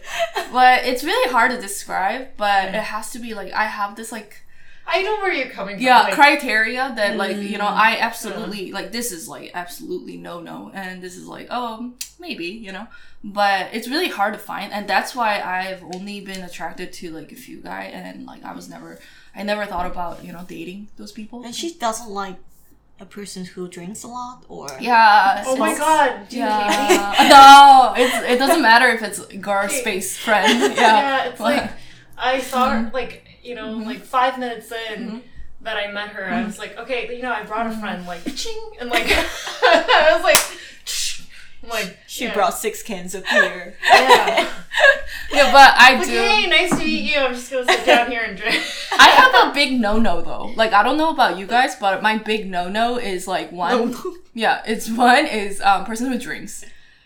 But it's really hard to describe, but it has to be like, I have this like I know where you're coming from. yeah like, criteria that like you know i absolutely like this is like absolutely no no and this is like oh maybe you know but it's really hard to find and that's why i've only been attracted to like a few guy and like i was never i never thought about you know dating those people And she doesn't like a person who drinks a lot or yeah Oh my god, do you hate me? yeah no it's it doesn't matter if it's girl space friend yeah, Yeah, it's like I saw Mm-hmm. her like you know like five minutes in that I met her. I was like, okay, you know, I brought Mm-hmm. a friend, like ching, and like I was like, I'm like she yeah. brought six cans of beer. Yeah. yeah but i Like, do hey, nice to meet you. I'm just gonna sit down here and drink. I have a big no no though. Like I don't know about you guys, but my big no no is like one. Yeah, it's one is um person who drinks,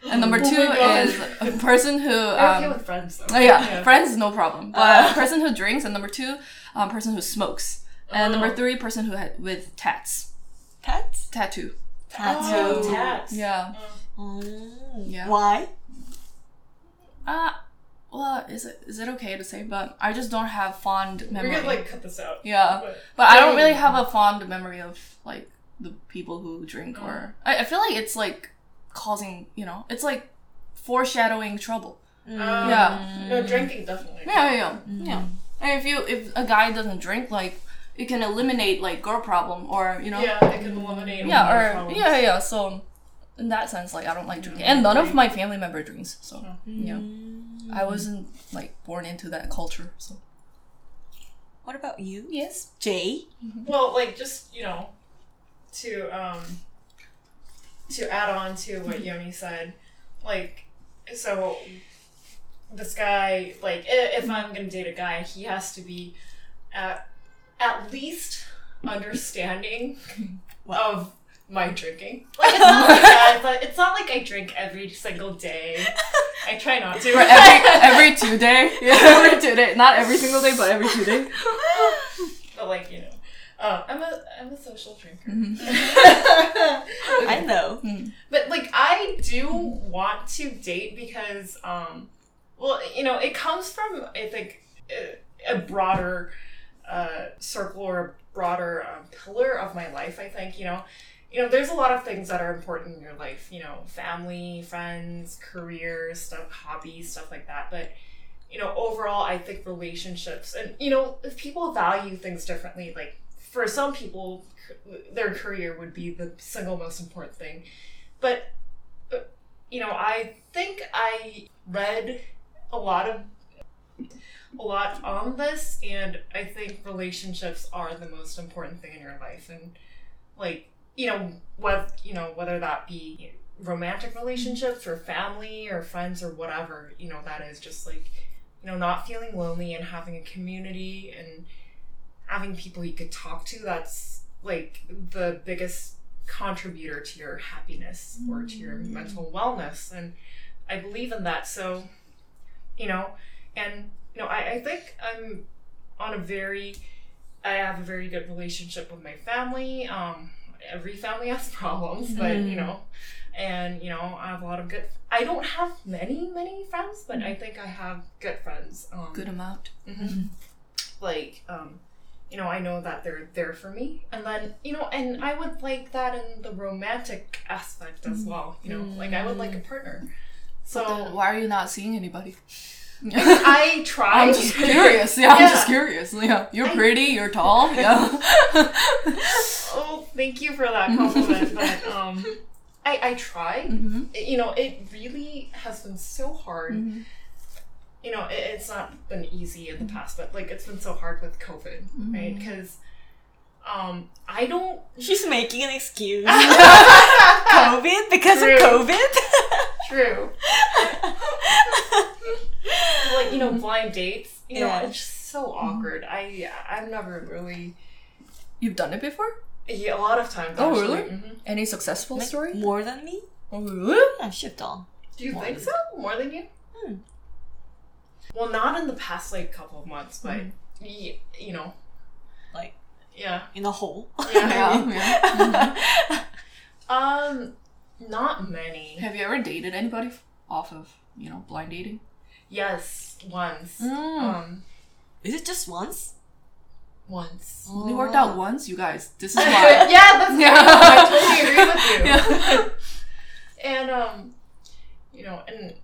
and number Oh two my God. is a person who I'm okay um. with friends though. Oh yeah, friends no problem. But Uh. person who drinks, and number two, um, person who smokes, and number Oh. three, person who had with tats, Tats. tattoo. Tattoo. Oh, tats. Yeah. Oh. Yeah. Why? Uh, well, is it is it okay to say? But I just don't have fond We're memory. gonna like cut this out. yeah, But, but I don't really have a fond memory of like the people who drink Oh. or I, I feel like it's like causing you know it's like foreshadowing trouble. um, Yeah. No, drinking definitely. Yeah, yeah, yeah. yeah. And if you if a guy doesn't drink, like it can eliminate like girl problem or you know Yeah, it can eliminate. yeah a lot of or problems. yeah yeah. So in that sense, like I don't like drinking, and none of my family member drinks. So yeah, I wasn't like born into that culture. So What about you? yes. Jay? Well, like just you know, to um, to add on to what mm-hmm. Yoni said, like so, this guy like if mm-hmm. I'm gonna date a guy, he has to be at at least understanding of my drinking. Like it's not like that, but it's not like I drink every single day. I try not to. Every every two day, yeah, every two day, not every single day, but every two day. but like you know, uh, I'm a I'm a social drinker. I know. But like I do want to date because um well you know it comes from I think a, a broader uh circle or a broader um, pillar of my life I think you know? You know there's a lot of things that are important in your life you know family friends career stuff hobbies stuff like that. But you know overall I think relationships and you know if people value things differently like for some people their career would be the single most important thing. But you know i think i read a lot of a lot on this and i think relationships are the most important thing in your life. And like you know what you know whether that be romantic relationships or family or friends or whatever you know that is just like you know not feeling lonely and having a community and having people you could talk to that's like the biggest contributor to your happiness or to your mental wellness and i believe in that. So you know and you know I, I think i'm on a very i have a very good relationship with my family. Um every family has problems but you know and you know i have a lot of good i don't have many many friends but i think i have good friends um Good amount. Mhm. Like, um, you know, I know that they're there for me, and then you know, and I would like that in the romantic aspect as well. You know, like I would like a partner. So Then why are you not seeing anybody? I try. I'm just curious. Yeah, I'm just curious. Yeah, you're I- pretty. You're tall. Yeah. oh, thank you for that compliment, but um, I I try. hmm You know, it really has been so hard. Mhm. You know, it, it's not been easy in the past, but like it's been so hard with COVID, right? Because um, I don't She's making an excuse. COVID because True. of COVID. True. like you know, blind dates. You know, Yeah. it's just so awkward. I I've never really. You've done it before? Yeah, a lot of times. Oh, actually. really? Mhm. Any successful Like, story? More than me? Oh, really? Yeah, shit on. Do you More think than- so? More than you? Hmm. Well, not in the past like couple of months, but Hmm. y- you know, Like yeah. in a hole. Yeah. Yeah, yeah. Um, not many. Have you ever dated anybody off of you know blind dating? Yes, once. Mm. Um, Is it just once? once. only worked out once, you guys. This is why. yeah, that's Yeah. I totally agree with you. Yeah. And um, you know, and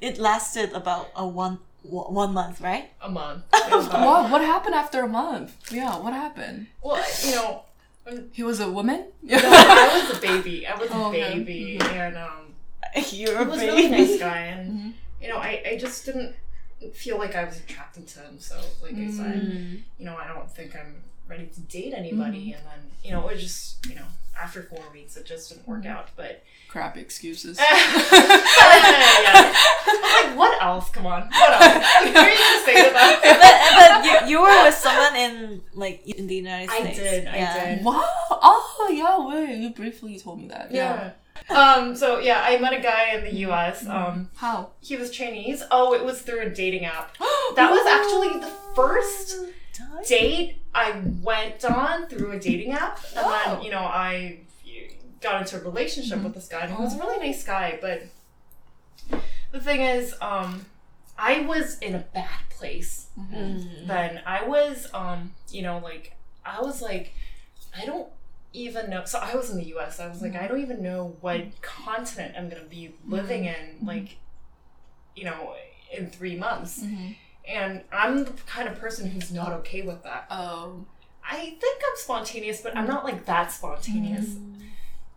It lasted about a one one one month, right? a month. Yeah, about- What? What happened after a month? Yeah, what happened? Well, you know, He was a woman. no, I was a baby. I was a Oh, okay. baby, and um, You're he a was a baby. really nice guy, and Mhm. you know, I, I just didn't feel like I was attracted to him. So, like I said, Mm. you know, I don't think I'm ready to date anybody. And then, you know, it was just, you know, after four weeks, it just didn't work out. But Crap excuses. yeah. I'm like, what else? Come on, what else? What are you gonna say to but but you, you were with someone in like in the United States I States. did, I did. Wow. Oh yeah. Wait. You briefly told me that. Yeah. Um. So yeah, I met a guy in the U.S. Um. How? He was Chinese. Oh, it was through a dating app. That was actually the first date I went on through a dating app, and then you know I got into a relationship Mhm. with this guy, and he was a really nice guy. But the thing is, um, I was in a bad place Mm. then. I was, um, you know, like I was like, I don't even know. So I was in the U.S. I was like, I don't even know what continent I'm gonna be living in, like, you know, in three months. Mm-hmm. And I'm the kind of person who's not okay with that. Oh. I think I'm spontaneous, but I'm not like that spontaneous.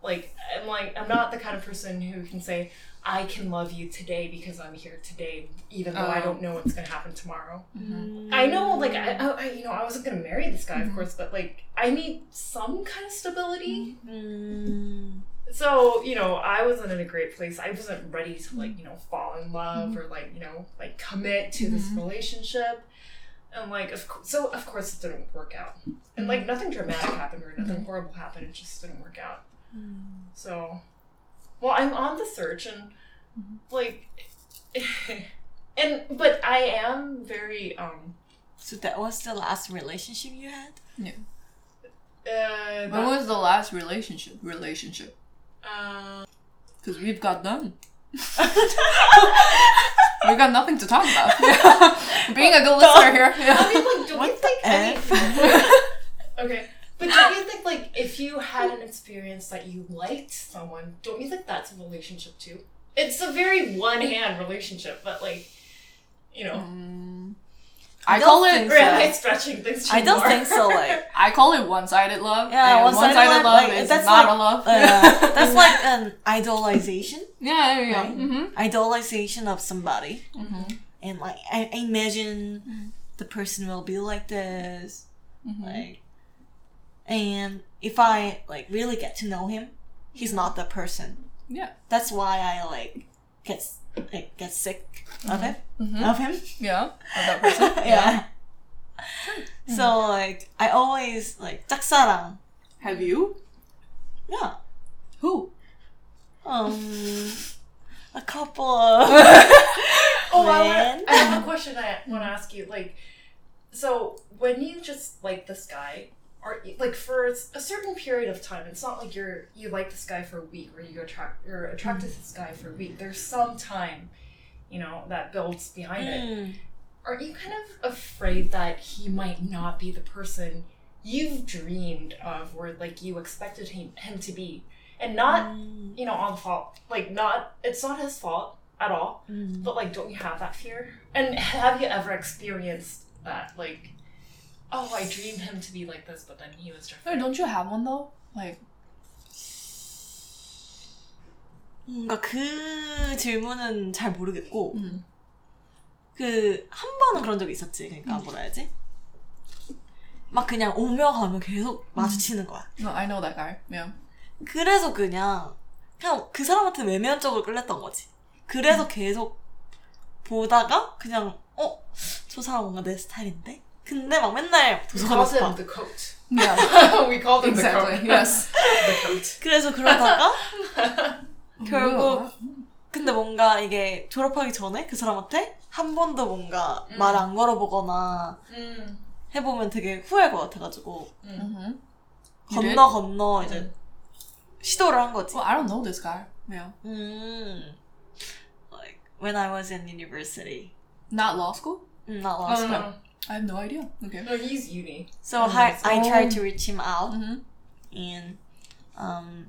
Like I'm like I'm not the kind of person who can say I can love you today because I'm here today, even though I Oh. don't know what's gonna happen tomorrow. Mm-hmm. I know, like I, I, you know, I wasn't gonna marry this guy, Mhm. of course, but like I need some kind of stability. Mm. So you know, I wasn't in a great place. I wasn't ready to like you know fall in love or like you know like commit to this Mhm. relationship. And like, of course, so of course it didn't work out. And like nothing dramatic happened or nothing horrible happened. It just didn't work out. So, well, I'm on the search and like, and but I am very um. So that was the last relationship you had? Uh, When was the last relationship? Relationship. Uh, Because we've got none. we've got nothing to talk about. Being a good listener here. I mean, like, don't you think? I mean, okay, but don't you think like if you had an experience that you liked someone, don't you think that's a relationship too? It's a very one-hand relationship, but like, you know, Mm. I I don't call it. think or am I so. stretching things too I don't far? think so. Like, I call it one-sided love. Yeah, and one-sided one-sided love, love, like, is that's not like- a love. uh, that's like an idolization, yeah, yeah, yeah. Right? Mm-hmm. idolization of somebody, Mm-hmm. and like I, I imagine the person will be like this, Mm-hmm. like, and if I like really get to know him, he's not the person. Yeah. That's why I like gets like gets sick mm-hmm. of it mm-hmm. of him yeah of that person yeah, yeah. Mm. so like I always like taksaran have you yeah who um a couple of oh I, I have a question I want to ask you like so when you just like this guy are like for a certain period of time, it's not like you're you like this guy for a week or you attract you're attracted to this guy for a week. There's some time, you know, that builds behind it. Mm. Are you kind of afraid that he might not be the person you've dreamed of, or like you expected him him to be, and not Mm. you know on fault? Like, not it's not his fault at all. Mm. But like, don't you have that fear? And have you ever experienced that? Like, oh, I dreamed him to be like this, but then he was Wait, different. don't you have one though? Like, 뭔가 그 질문은 잘 모르겠고 음. 그한 번은 그런 적이 있었지. 그러니까 뭐라 해야지? 막 그냥 오며 가며 계속 마주치는 거야. no, I know that guy. Yeah. 그래서 그냥 그냥 그 사람한테 외면적으로 끌렸던 거지. 그래서 계속 보다가 그냥 어? 저 사람 뭔가 내 스타일인데? 근데 막 맨날 도서관에서 봐. the coat. Yeah. we called him exactly. the coat. Yes. the coat. 그래서 그러다가 음. 결국 근데 뭔가 이게 졸업하기 전에 그 사람한테 한 번도 뭔가 음. 말안 걸어보거나 Mm. 해보면 되게 후회할 것 같아가지고 Mm. Mm-hmm. Did? 건너 건너 이제 시도를 한 거지. Well, I don't know this guy. Yeah. 음, like when I was in university, Not law school? mm, not No, last no, time. no, I have no idea. Okay. no. He's uni. So Oh, I, I so- tried to reach him out, Mm-hmm. and um,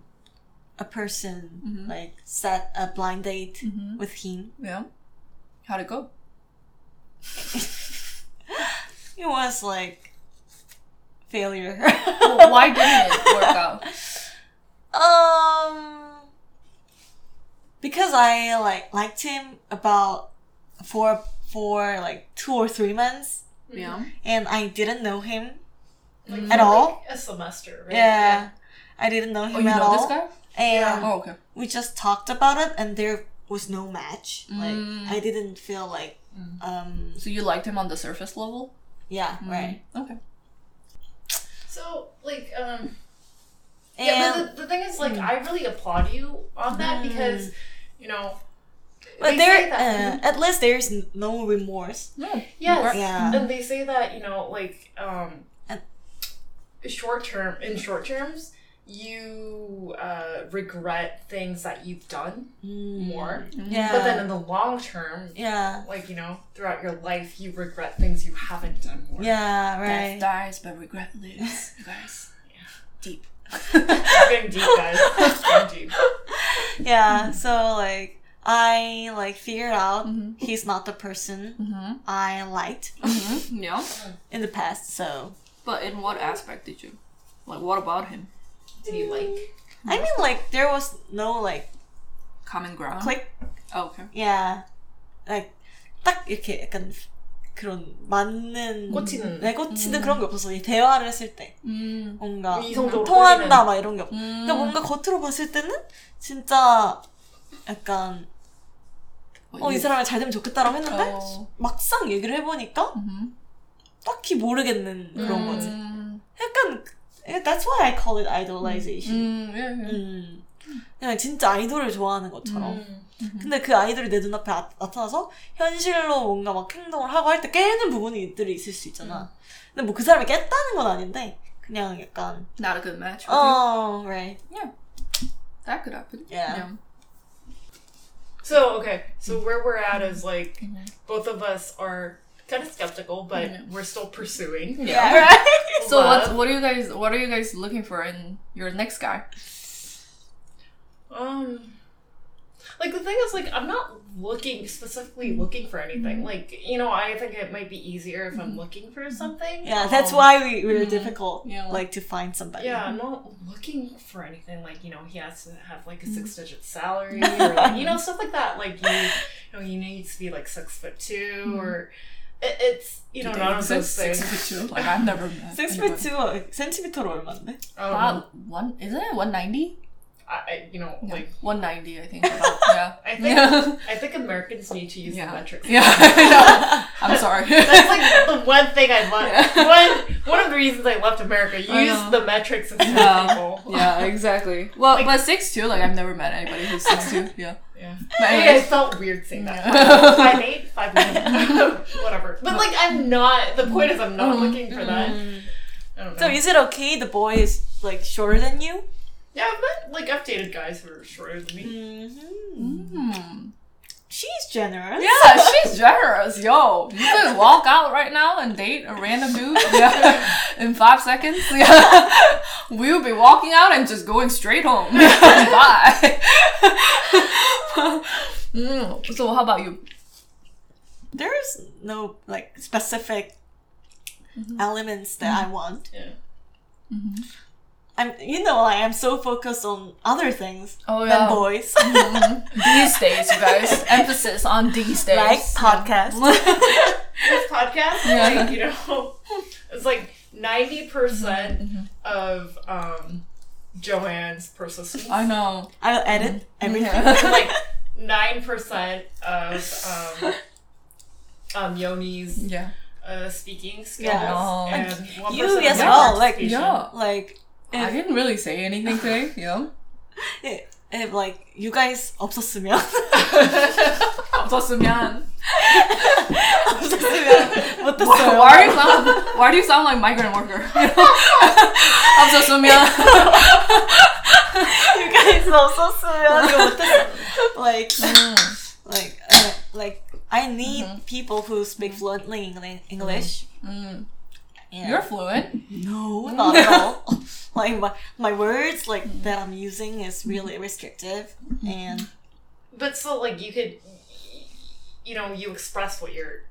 a person Mhm. like set a blind date Mm-hmm. with him. Yeah. How'd it go? It was like failure. well, why didn't it work out? um, because I like liked him about for for like two or three months, Yeah. and I didn't know him Like, At all? like, a semester, right? Yeah. I didn't know him Oh, you at know all. this guy? And Oh, okay. we just talked about it and there was no match. Mm. Like I didn't feel like Mm. um So you liked him on the surface level? yeah, Mm. right. Okay. So, like, um, And yeah, but the, the thing is, like, Mm. I really applaud you on that Mm. because, you know, but they there say that- uh, at least there's no remorse. Yeah. Yes. Yeah. And they say that, you know, like, um, And- short term, in short terms, you uh, regret things that you've done Mm. more. Yeah. But then in the long term, yeah. like, you know, throughout your life, you regret things you haven't done more. Yeah, right. Death dies, but regret lives. You guys, deep. Getting deep, guys. Getting deep. Yeah, so like I like figured out Mhm. he's not the person Mm-hmm. I liked Mm-hmm. Yeah. in the past, so But in what aspect did you? Like, what about him? Did you like? I mean like there was no like Common ground. click Oh, okay. yeah like 딱 이렇게 약간 그런 맞는 꽂히는. 네, 꽂히는 그런 게 없었어 이 대화를 했을 때 음. 뭔가 이성적으로 통한다. 막 이런 게 없. 음. 그러니까 뭔가 겉으로 봤을 때는 진짜 약간 어 이 사람이 잘 되면 좋겠다라고 했는데 어. 막상 얘기를 해보니까 음. 딱히 모르겠는 그런 거지. 음. 약간 that's why I call it idolization. 음. 예, 예. 음. 그냥 진짜 아이돌을 좋아하는 것처럼. 음. 근데 그 아이돌이 내 눈앞에 나, 나타나서 현실로 뭔가 막 행동을 하고 할 때 깨는 부분들이 있을 수 있잖아. 근데 뭐 그 사람이 깼다는 건 아닌데 그냥 약간 Not a good match. 어 right That could happen. Yeah. So, okay. So, where we're at is like, both of us are kind of skeptical, but we're still pursuing. Yeah. right So what? Love. What are you guys? What are you guys looking for in your next guy? Um, like the thing is, like I'm not looking specifically looking for anything. Like you know, I think it might be easier if I'm looking for something. yeah that's Um, why we we're Mm. difficult Yeah. like to find somebody Yeah, I'm not looking for anything like you know he has to have like a six digit salary or like, you know stuff like that. Like you, you know, he needs to be like six foot 2 or it, it's you know Do none they of those exist? things. Six foot two. Like I've never met. Six anyone. feet two 센티미터로 얼마인데? Um, About one isn't it one ninety? I, I you know like one ninety, I think. About, yeah. I think Yeah. I think Americans need to use yeah. the metrics. Yeah. I know. I'm sorry. That's like the one thing I love. Yeah. One one of the reasons I left America. I Use the metrics instead Yeah. yeah, exactly. Well, Like- but six two, like I've never met anybody who's six two. Yeah. Yeah. But I, I anyways, felt weird saying that. Yeah. Five eight, five nine, whatever. But like, I'm not. The point is, I'm not Mhm. looking for that. Mm. I don't know. So is it okay the boy is like shorter than you? Yeah, I've met like I've dated guys who are shorter than me. Mm-hmm. Mm. She's generous. Yeah, she's generous, yo. You could walk out right now and date a random dude, yeah, in five seconds. Yeah, we'll be walking out and just going straight home. Bye. Mm, So, how about you? There's no like specific elements that I want. Yeah. I'm, you know, I am so focused on other things Oh than boys, Mhm. These days, you guys. Emphasis on these days. like podcast. This podcast, Yeah. like you know, it's like ninety percent of um Joanne's persistence. I know. I'll edit everything. Yeah. like nine percent of um, um Yoni's yeah. uh, speaking skills Yeah. Oh. and one You as my well, like- participation. Yeah. Like I if, didn't really say anything today, you know? if like you guys 없었으면 없었으면. 없었으면 Why, 못했어요. why, are you sound, why do you sound like migrant worker? 없었으면. you guys 없었으면 이거 못했어. Like like uh, like I need people who speak fluently Engli- English. Mm. Yeah. You're fluent. No, not at all. like my, my words like that I'm using is really restrictive and But still, like you could, you know, you express what your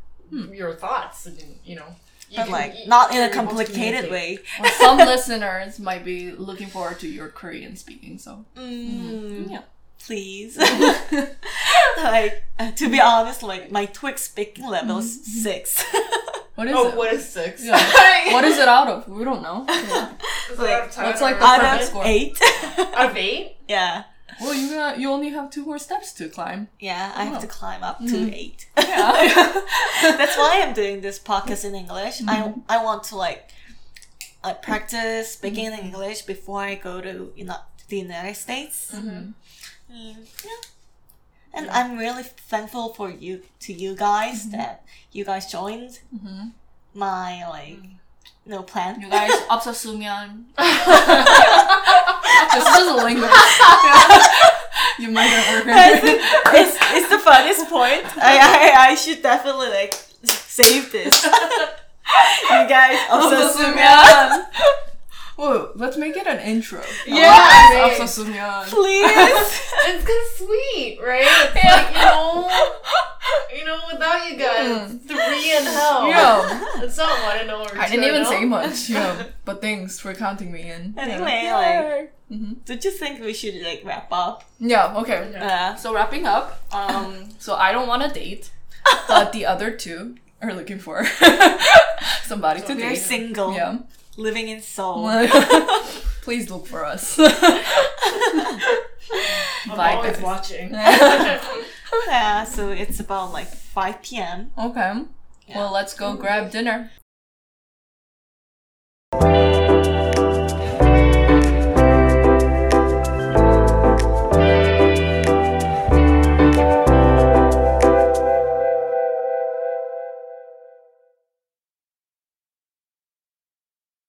your thoughts, and you know, you but can- like you- not in a complicated way. Well, some listeners might be looking forward to your Korean speaking, so. Mm, Yeah. Please. like uh, to be honest, like my TOEIC speaking level is six. What is Oh, it? what is six? Yeah. what is it out of? We don't know. Yeah. Is Like, out of ten what's like the Out perfect of score. eight. out of eight? yeah. Well, you got, you only have two more steps to climb. Yeah, I have to climb up to Mhm. eight. Yeah. That's why I'm doing this podcast in English. I I want to like like practice speaking in English before I go to you know the United States. Mhm. Mm, yeah and yeah. I'm really thankful for you to you guys mm-hmm. that you guys joined mm-hmm. my like mm. no plan. You guys Obsessumian. to Sumian. a just you might have heard it. It's, it's the funniest point. I, I I should definitely like save this. you guys up to Sumian. Whoa, let's make it an intro. Yeah. Obsessumyan. Please. It's cause sweet, right? It's like you know, you know, without you guys, it's three in hell. Yeah. It's not one and over. I didn't even say much. Yeah. But thanks for counting me in. Anyway, like, hmm don't you think we should like wrap up? Yeah, okay. Uh, So wrapping up, um, so I don't want to date, but the other two are looking for somebody to we are single, Yeah living in Seoul. Please look for us. I'm Bye, always guys. watching. yeah, so it's about like 5 p.m. Okay. Yeah. Well, let's go grab dinner.